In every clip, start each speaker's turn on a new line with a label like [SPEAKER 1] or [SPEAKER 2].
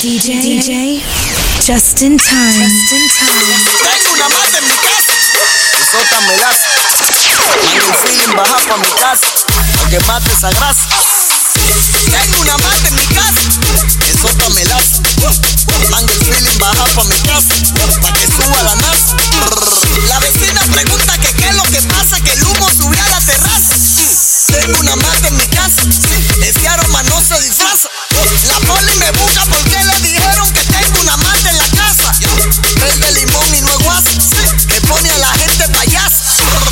[SPEAKER 1] DJ, DJ, just in time. Just in time.
[SPEAKER 2] Tengo una mata en mi casa. Eso me las. Mando un feeling baja pa' mi casa. Pa' que mate esa grasa. Tengo una mata en mi casa. Eso me las. Mando un feeling baja pa' mi casa. Pa' que suba la NASA. La vecina pregunta que qué es lo que pasa. Que el humo subió a la terraza. Tengo una mata en mi casa. Ese aroma no se disfraza. La poli me busca porque le dijeron que tengo una mata en la casa. Verde limón y no es guasa. Que pone a la gente payasa.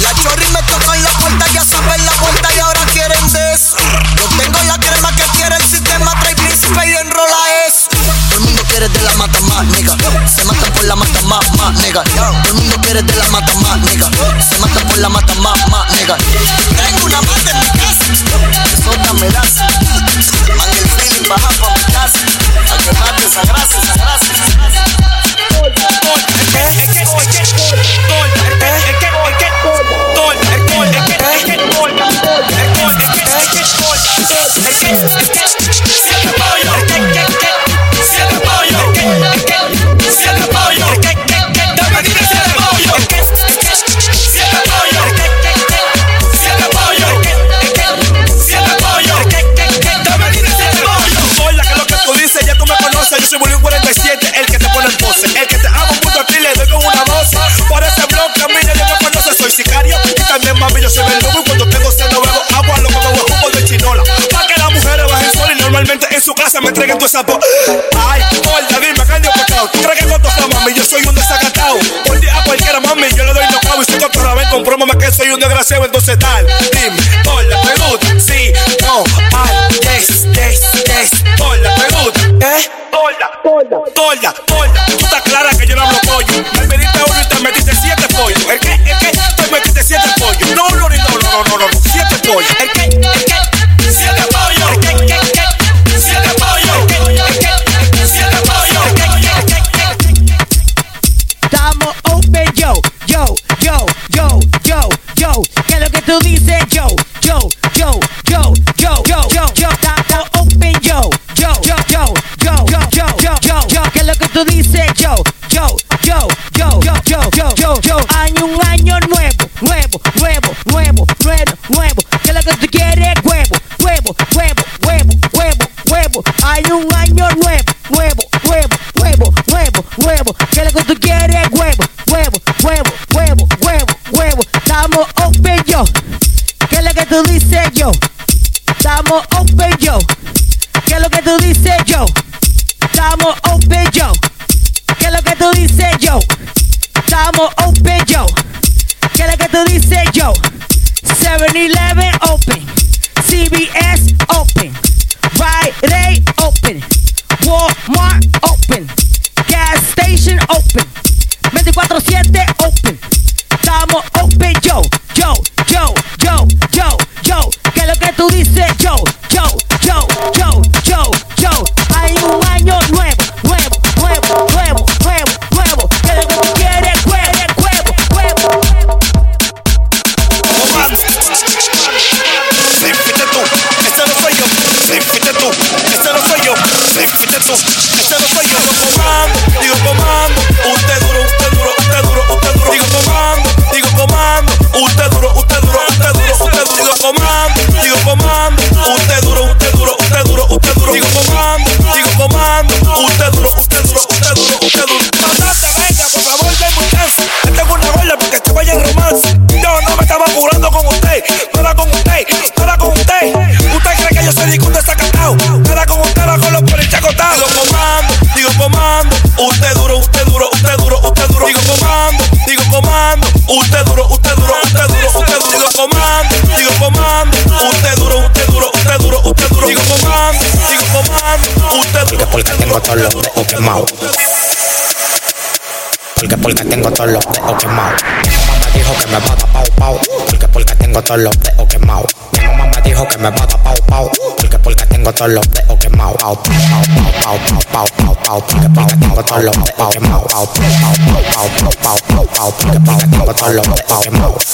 [SPEAKER 2] La chorri me tocó en la puerta, ya saben la vuelta y ahora quieren de eso. Yo tengo la crema que quiere el sistema, trae príncipe y enrola eso. Todo el mundo quiere de la mata más, nigga. Se matan por la mata más, más, nigga. Todo el mundo quiere de la mata más, nigga. Se matan por la mata más, más, Tengo una mata en mi casa. Eso me das. Man, el feeling baja pa' mi casa. A que esa grasa, esa grasa,
[SPEAKER 3] sapo. Ay, hola, dime, ¿qué dio pecado? ¿Tú crees que con tu mami, yo soy un desacatado? Por día a cualquiera, mami, yo le doy nocao. Y si tú la ven, comprómame que soy un desgraciado, entonces tal. Dime, que
[SPEAKER 4] tú dices yo? Estamos open yo. ¿Qué es lo que tú dices yo? Estamos open yo. ¿Qué es lo que tú dices yo? 7-Eleven open. CBS open.
[SPEAKER 5] Quemados. Porque porque tengo todos los dedos quemados. Mi mamá me dijo que me va a dar pau pau. Porque porque tengo todos los dedos quemados. Mi mamá me dijo que me va a dar pau pau. Porque porque tengo todos los dedos quemados. Pau pau pau pau pau pau pau. Porque porque tengo todos los dedos quemados. Pau pau pau pau pau pau pau pau. Porque porque tengo todos los dedos quemados.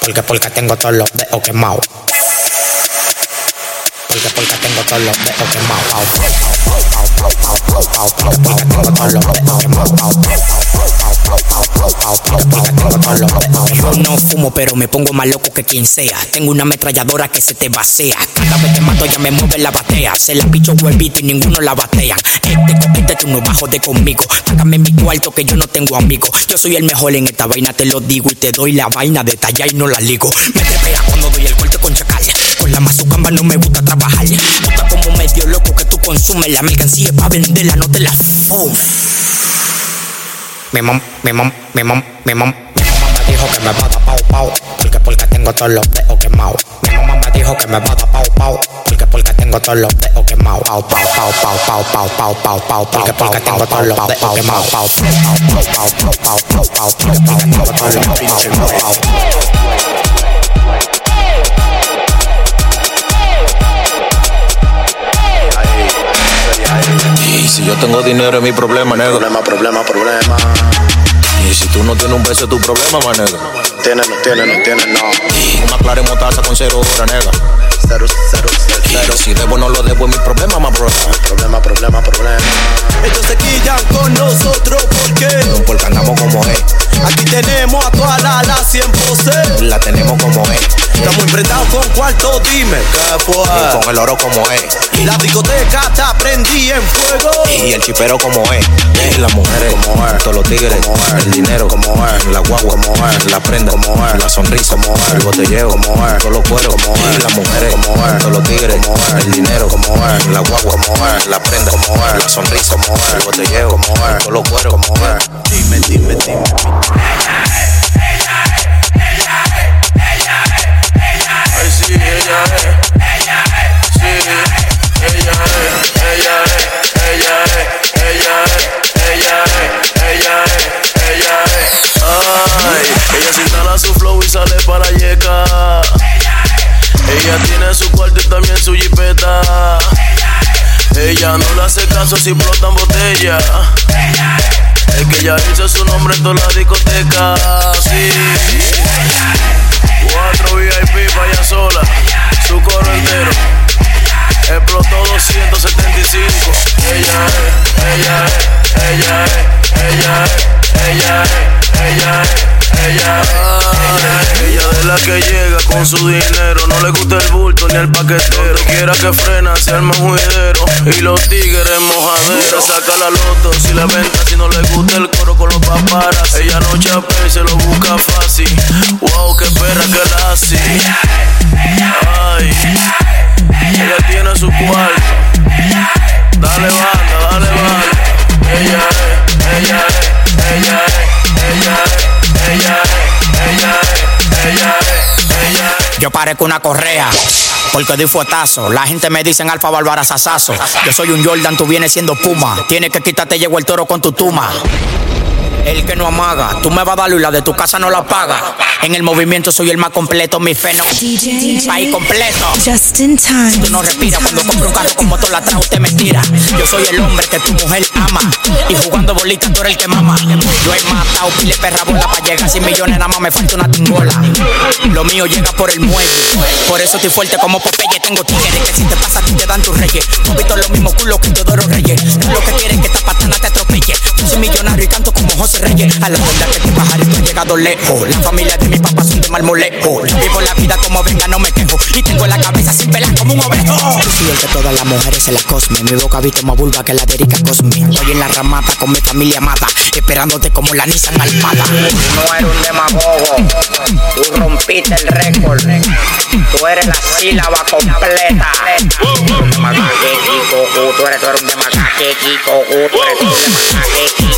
[SPEAKER 5] Porque porque tengo todos los dedos quemados. Porque, porque tengo todos los dedos quemados. Yo no fumo, pero me pongo más loco que quien sea. Tengo una ametralladora que se te vacía. Cada vez que mato ya me mueve la batea. Se la picho huevito y ninguno la batea. Este coquete tú no bajo de conmigo. Sácame en mi cuarto que yo no tengo amigos. Yo soy el mejor en esta vaina, te lo digo. Y te doy la vaina de talla y no la ligo. Me trepea cuando doy el corte con chacal. La mazucamba no me gusta trabajar. Gusta como medio loco que tú consumes. La mercancía pa' venderla, no te la fumes. Mi mam, mi mam, mi mam, mi mam. Mi mamá me dijo que me va a dar pau pau. Porque porque tengo todos los dedos quemados. Mi mamá me dijo que me va a dar pau pau. Porque porque tengo todos los dedos quemados. Pau pau pau pau pau pau pau pau pau. Porque porque tengo todos los dedos quemados. Pau pau pau pau pau pau pau pau. Porque tengo todos los dedos quemados.
[SPEAKER 6] Si yo tengo dinero es mi problema, negro.
[SPEAKER 7] Problema, problema, problema.
[SPEAKER 6] Y si tú no tienes un beso es tu problema, man, negro.
[SPEAKER 7] Tiene, no tiene, no tiene, no.
[SPEAKER 6] Y una clara motaza con cero horas, nega.
[SPEAKER 7] Cero, cero, cero,
[SPEAKER 6] Y
[SPEAKER 7] cero.
[SPEAKER 6] si debo no lo debo es mi problema, más problema.
[SPEAKER 7] Problema, problema, problema.
[SPEAKER 8] Ellos se quillan con nosotros porque
[SPEAKER 6] Porque andamos como es.
[SPEAKER 8] aquí tenemos a toda la la 100%.
[SPEAKER 6] La tenemos como es.
[SPEAKER 8] Estamos enfrentados con cuarto, dime qué
[SPEAKER 6] Y
[SPEAKER 8] fue.
[SPEAKER 6] con el oro como es.
[SPEAKER 8] Y la discoteca está prendida en fuego.
[SPEAKER 6] Y el chipero como es. Y las mujeres
[SPEAKER 7] Como es.
[SPEAKER 6] Todos los tigres
[SPEAKER 7] Como es.
[SPEAKER 6] El dinero
[SPEAKER 7] Como es.
[SPEAKER 6] La guagua
[SPEAKER 7] Como es.
[SPEAKER 6] La prenda
[SPEAKER 7] Como es.
[SPEAKER 6] La sonrisa
[SPEAKER 7] Como es.
[SPEAKER 6] El botelleo
[SPEAKER 7] Como es.
[SPEAKER 6] Todos los cueros
[SPEAKER 7] Como
[SPEAKER 6] Y
[SPEAKER 7] es.
[SPEAKER 6] las mujeres
[SPEAKER 7] Como es.
[SPEAKER 6] Todos los tigres
[SPEAKER 7] Como es.
[SPEAKER 6] El dinero
[SPEAKER 7] Como es.
[SPEAKER 6] La guagua
[SPEAKER 7] Como es.
[SPEAKER 6] La prenda
[SPEAKER 7] Como es.
[SPEAKER 6] La sonrisa
[SPEAKER 7] Como es.
[SPEAKER 6] El botelleo
[SPEAKER 7] Como es.
[SPEAKER 6] Todos los cueros
[SPEAKER 7] Como es.
[SPEAKER 8] Dime, dime, dime.
[SPEAKER 6] Ella es, ella es, ella es, ella es, ella es, ella es. Ay, ella se instala su flow y sale para yeca. Ella tiene su cuarto y también su jipeta. Ella no le hace caso si explotan botellas. Es que ella hizo su nombre en toda la discoteca. Sí. Cuatro VIP para ella sola, su coro entero. Explotó 275. Ella es, ella es, ella es, ella es, ella es, ella es, ella es. Ella de la que llega con su dinero. No le gusta el bulto ni el paquetero. Quiera que frena, se arma un juidero. Y los tigres mojaderos. Saca la loto si la venta. Si no le gusta el coro con los paparas. Ella no chapea y se lo busca fácil. Wow, qué perra que la hace. Ay, ella tiene su cuarto. Dale banda, dale banda. Ella es, ella es, ella es, ella es, ella es, ella es, ella es, ella es.
[SPEAKER 5] Yo parezco una correa. Porque doy fuetazo. La gente me dice Alfa Bárbara Sasazo. Yo soy un Jordan, tú vienes siendo Puma. Tienes que quitarte, llegó el toro con tu tuma. El que no amaga, tú me vas a dar y la de tu casa no la paga. En el movimiento soy el más completo, mi feno. País completo.
[SPEAKER 1] just in time.
[SPEAKER 5] Tú no respiras cuando compro un carro con motor atrás, usted me tira. Yo soy el hombre que tu mujer ama. Y jugando bolita tú eres el que mama. Yo he matado pile perra bola para llegar 100 millones, nada más me falta una tingola. Lo mío llega por el muelle. Por eso estoy fuerte como Popeye. Tengo tigres que si te pasa ti te dan tus reyes. Tú visto los mismos culos que Teodoro Reyes. Tú lo que quieres es que esta patana te atropelle. Yo soy millonario y canto como José Reyes. A la verdad que te pajarito he llegado lejos. La familia de mi papá son de marmolejo. Vivo la vida como venga, no me quejo. Y tengo la cabeza sin pelar como un ovejo. Yo soy el que todas las mujeres se las cosme. Mi boca visto más vulva que la de Erika Cosme. Estoy en la ramata con mi familia mata. Esperándote como la Nissan Almada. No eres un demagogo. Tú rompiste el récord. Tú eres la sílaba completa. Tú eres, tú eres un demagogue, Kiko. Tú eres un demagogue, Kiko.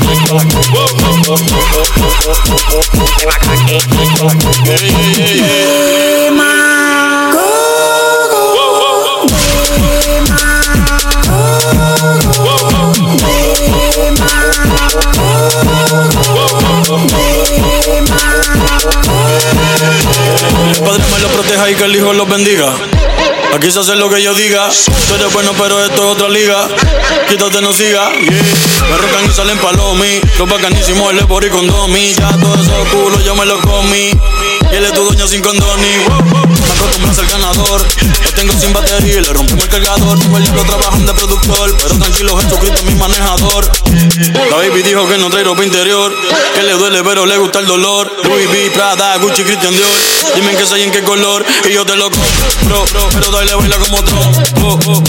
[SPEAKER 6] Padre me lo proteja y que el Hijo los bendiga.
[SPEAKER 9] Aquí se hace lo que yo diga. Tú eres bueno, pero esto es otra liga. Quítate, no siga. Yeah. Me rocan y salen palomi. Los bacanísimos, el por y con domi. Ya todos esos culos yo me los comí. Y él es tu dueño sin condoni. Me acostumbro a ser ganador. Lo tengo sin batería y le rompimos el cargador. Tú el diablo trabajan de productor. Pero tranquilo, Jesucristo es mi manejador. La baby dijo que no trae ropa interior. Que le duele, pero le gusta el dolor. Louis V, Prada, Gucci, Christian Dior. Dime en qué soy y en qué color. Y yo te lo compro. Pero dale, baila como Trump. Oh, oh.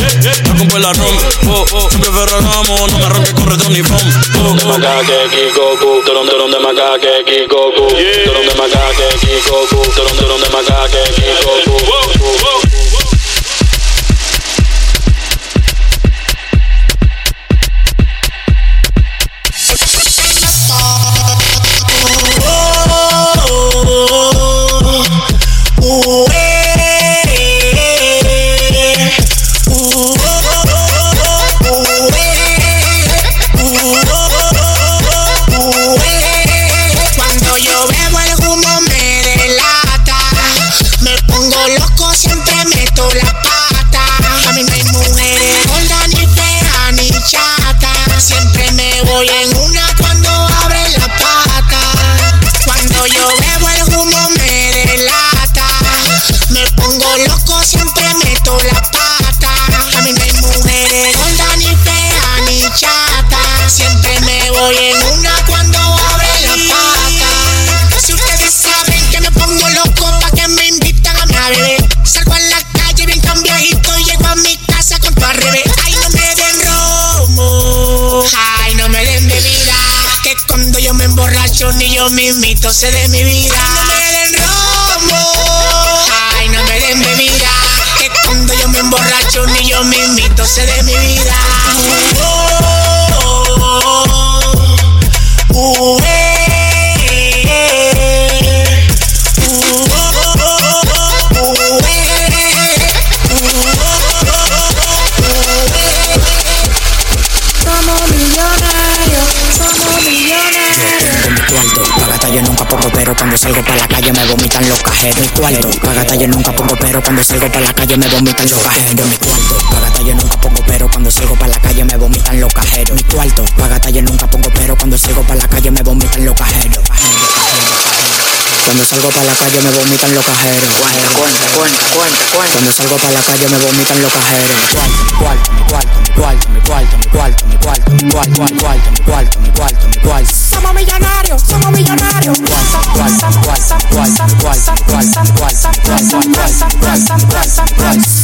[SPEAKER 9] La compro la rom. Oh, oh. Siempre ferragamo. No me ronques con retro ni foam. Oh, de macaque, Kikoku. Torón de macaque, Kikoku. Torón de macaque, Kikoku. Torón, torón de macaque, Kikoku.
[SPEAKER 10] oh, oh. Mismito sé de mi vida. Ay, no me den romo. Ay, no me den bebida. Que cuando yo me emborracho ni yo mismito sé de mi vida.
[SPEAKER 5] Calle me vomitan los cajeros. Mi cuarto, pa' gastar yo nunca pongo pero cuando salgo pa' la calle me vomitan los cajeros. Mi cuarto, pa' yo nunca pongo pero cuando salgo pa' la calle me vomitan los cajeros. Mi cuarto, pa' gastar yo nunca pongo pero cuando salgo pa' la calle me vomitan los cajeros. Cuando salgo pa' la calle me vomitan los cajeros. Cuenta, cuenta, cuenta, cuenta. Cuando salgo pa' la calle me vomitan los cajeros. Cuarto, cuarto, mi cuarto, mi cuarto, mi cuarto, mi cuarto, mi cuarto, mi cuarto, mi cuarto, mi cuarto, mi cuarto.
[SPEAKER 11] Somos millonarios, somos millonarios.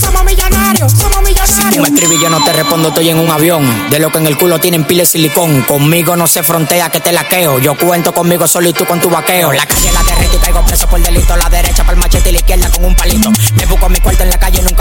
[SPEAKER 11] Somos millonarios, somos
[SPEAKER 5] Si tú me
[SPEAKER 11] millonarios.
[SPEAKER 5] escribes yo no te respondo, estoy en un avión. De lo que en el culo tienen pile silicón. Conmigo no se frontea que te laqueo. Yo cuento conmigo solo y tú con tu vaqueo. La calle la derrito y caigo preso por delito. La derecha para el machete y la izquierda con un palito. Me busco mi cuarto en la calle, nunca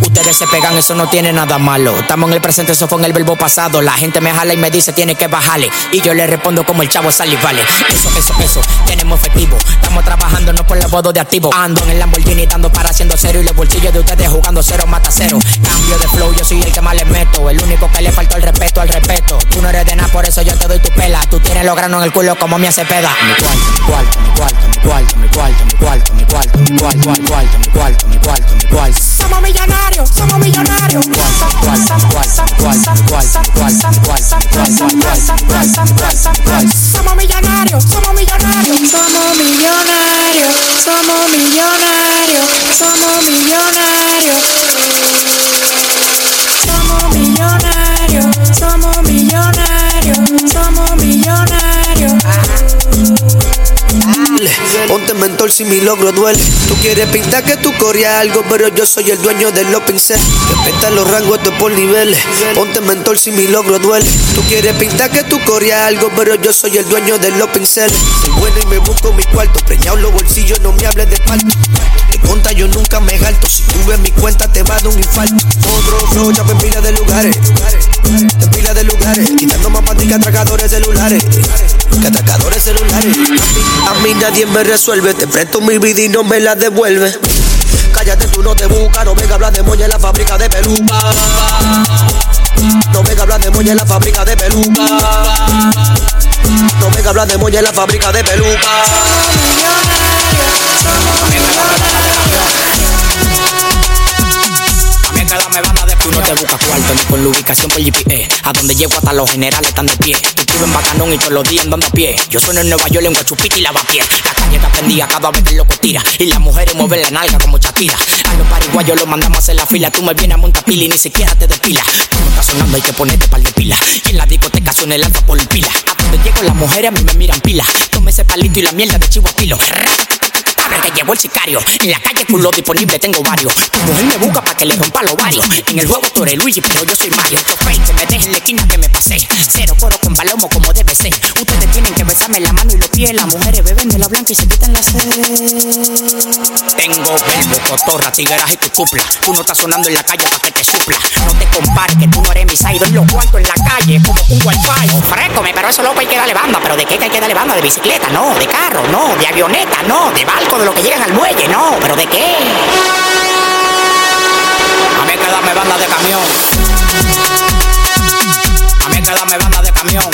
[SPEAKER 5] Ustedes se pegan, eso no tiene nada malo. Estamos en el presente, eso fue en el verbo pasado. La gente me jala y me dice tiene que bajarle. Y yo le respondo como el chavo sale y vale. Eso, eso, eso, tenemos efectivo. Estamos trabajando, no por los bodos de activo. Ando en el Lamborghini dando para haciendo cero. Y los bolsillos de ustedes jugando cero mata cero. Cambio de flow, yo soy el que más le meto. El único que le faltó el respeto al respeto. Tú no eres de nada, por eso yo te doy tu pela. Tú tienes los granos en el culo como mi cepeda. Mi cuarto, mi cuarto, mi cuarto, mi cuarto, mi cuarto, mi cuarto, mi cuarto, mi cuarto, mi cuarto, mi cuarto, mi cuarto.
[SPEAKER 11] Somos millonarios,
[SPEAKER 8] Mentor si mi logro duele. Tú quieres pintar que tú corrías algo, pero yo soy el dueño de los pinceles. Respeta los rangos, esto es por niveles. Ponte mentor si mi logro duele. Tú quieres pintar que tú corrías algo, pero yo soy el dueño de los pinceles. Soy bueno y me busco mi cuarto. Preñado los bolsillos, no me hables de falto. De conta yo nunca me galto. Si tú ves mi cuenta, te va a un infarto. Otro flow, ya en pila de lugares. En pila de lugares. Quitando más que atracadores celulares. Que atracadores celulares. A mí nadie me resuelve. Te presto mi vida y no me la devuelve. Cállate, tú no te buscas. No venga a hablar de moña en la fábrica de peluca. No venga a hablar de moña en la fábrica de peluca. No venga a hablar de moña en la fábrica de peluca.
[SPEAKER 5] La ubicación por GPS. A donde llego hasta los generales están de pie. Escribo en bacanón y todos los días andando a pie. Yo sueno en Nueva York en Guachupita y lavapié. La calle está prendida cada vez que el loco tira. Y las mujeres mueven la nalga como Shakira. A los pariguayos los mandamos a hacer la fila. Tú me vienes a montar pila y ni siquiera te despila. Cuando está sonando hay que ponerte par de pila. Y en la discoteca suena el alfa por pila. A donde llego las mujeres a mí me miran pila. Tome ese palito y la mierda de chivo a pilo. Abre que llegó el sicario. En la calle culo disponible tengo varios. Tu mujer me busca para que le rompa los varios. En el juego tú eres Luigi, pero yo soy Mario. Esto fake, que me dejen la esquina que me pasé. Cero coro con palomo como debe ser. Ustedes tienen que besarme la mano y los pies. Las mujeres beben de la blanca y se quitan la sed. Tengo verbo, cotorra, tigueras y cuchupla. Tú no estás sonando en la calle para que te supla. No te compares que tú no eres mi side. En los cuartos en la calle como un wifi. Ofrécome, pero eso loco hay que darle banda. ¿Pero de qué hay que darle banda? ¿De bicicleta? No. ¿De carro? No. ¿De avioneta? No. ¿De barco? ¿De lo que llegan al muelle? No. ¿Pero de qué? A mí que banda de camión. A mí que banda de camión.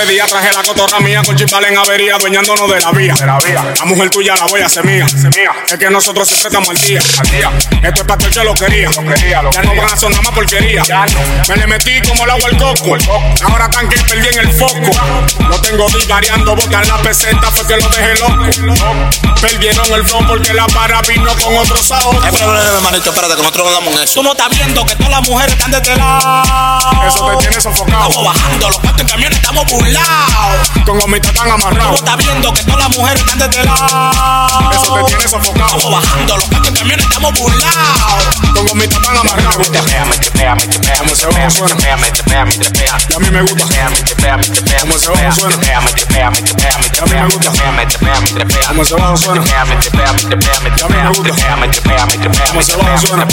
[SPEAKER 12] Pedía, traje la cotorra mía con chimbal en avería, dueñándonos de la vía. De la vía. La mujer tuya la voy a hacer mía. mía. Es que nosotros siempre estamos al día. Al día. Esto es para que lo quería. Lo quería, lo ya no van a sonar más porquería. Ya no. Me le metí como el agua al coco. Ahora tan que perdí en el foco. No tengo variando, botan la peseta, fue que lo dejé loco. Perdieron el flow porque la para vino con otro sabor.
[SPEAKER 9] Es problema, manito, espérate, que nosotros no damos en eso. Tú no estás viendo que todas las mujeres están de este lado.
[SPEAKER 12] Eso te tiene sofocado.
[SPEAKER 9] Estamos bajando los cuartos en camiones, estamos burlados.
[SPEAKER 12] Con gomitas tan
[SPEAKER 9] Tú no
[SPEAKER 12] amarrados.
[SPEAKER 9] estás viendo que todas las mujeres están de este lado.
[SPEAKER 12] Eso te tiene sofocado.
[SPEAKER 9] Estamos bajando los en camiones, estamos burlados.
[SPEAKER 12] Con gomitas tan amarrados. Como ese ojo suena. Y a mí me gusta. Como ese ojo suena. Y a mí me gusta. Como ese ojo suena. Y a mí me gusta. Como ese ojo suena.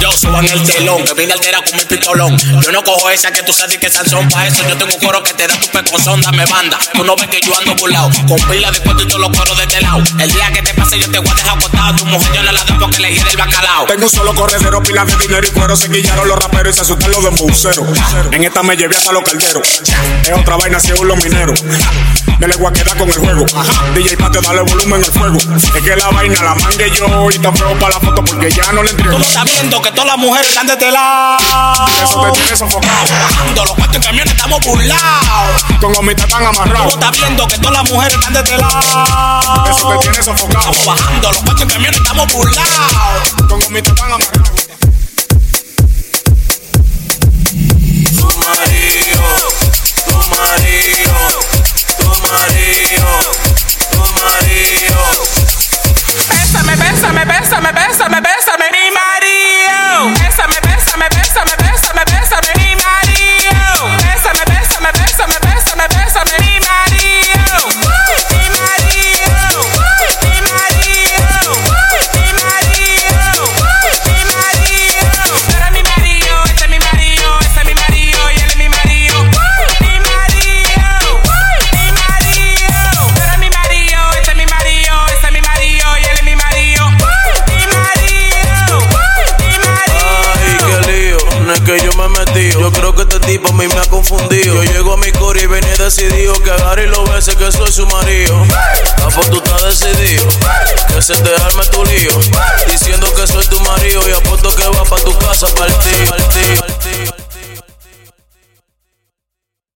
[SPEAKER 9] Yo suban el telón, que vine altera con mi pistolón. Yo no cojo esa que tú sabes que Sansón pa' eso. Yo tengo un que te da tu pecozón, dame banda. Tú no ves que yo ando burlado. Con pila de cuento y todos los coros de este lado. El día que te pase yo te voy a dejar acostado. Tu mujer yo no la dejo porque le del bacalao.
[SPEAKER 12] Tengo un solo corredero, pilas de dinero y cuero. Se guillaron los raperos y se asustan los embuceros. En esta me llevé hasta los calderos. Es otra vaina según los mineros. Me le voy a quedar con el juego. DJ Patio, dale volumen al fuego. Es que la vaina la mangue yo y te feo para la foto porque ya no le
[SPEAKER 9] Tú
[SPEAKER 12] entrego.
[SPEAKER 9] no estás viendo que todas las mujeres están de este lado.
[SPEAKER 12] Eso te tiene sofocado.
[SPEAKER 9] Los en camiones, estamos burlados.
[SPEAKER 12] Con gomitas tan
[SPEAKER 9] Tú no
[SPEAKER 12] amarrados.
[SPEAKER 9] estás viendo que todas las mujeres están de este lado.
[SPEAKER 12] Eso te tiene sofocado.
[SPEAKER 9] Estamos bajando los en camiones, estamos burlados.
[SPEAKER 12] Con gomitas tan amarrados.
[SPEAKER 9] Tu marido, tu marido, tu marido, tu marido.
[SPEAKER 11] Bésame, bésame, bésame, bésame, bésame, mi marido.
[SPEAKER 13] Decidido que agarre y lo bese que soy su marido. Pues tú estás decidido que se te arme tu lío. Diciendo que soy tu marido y apuesto que va pa' tu casa partido. partido.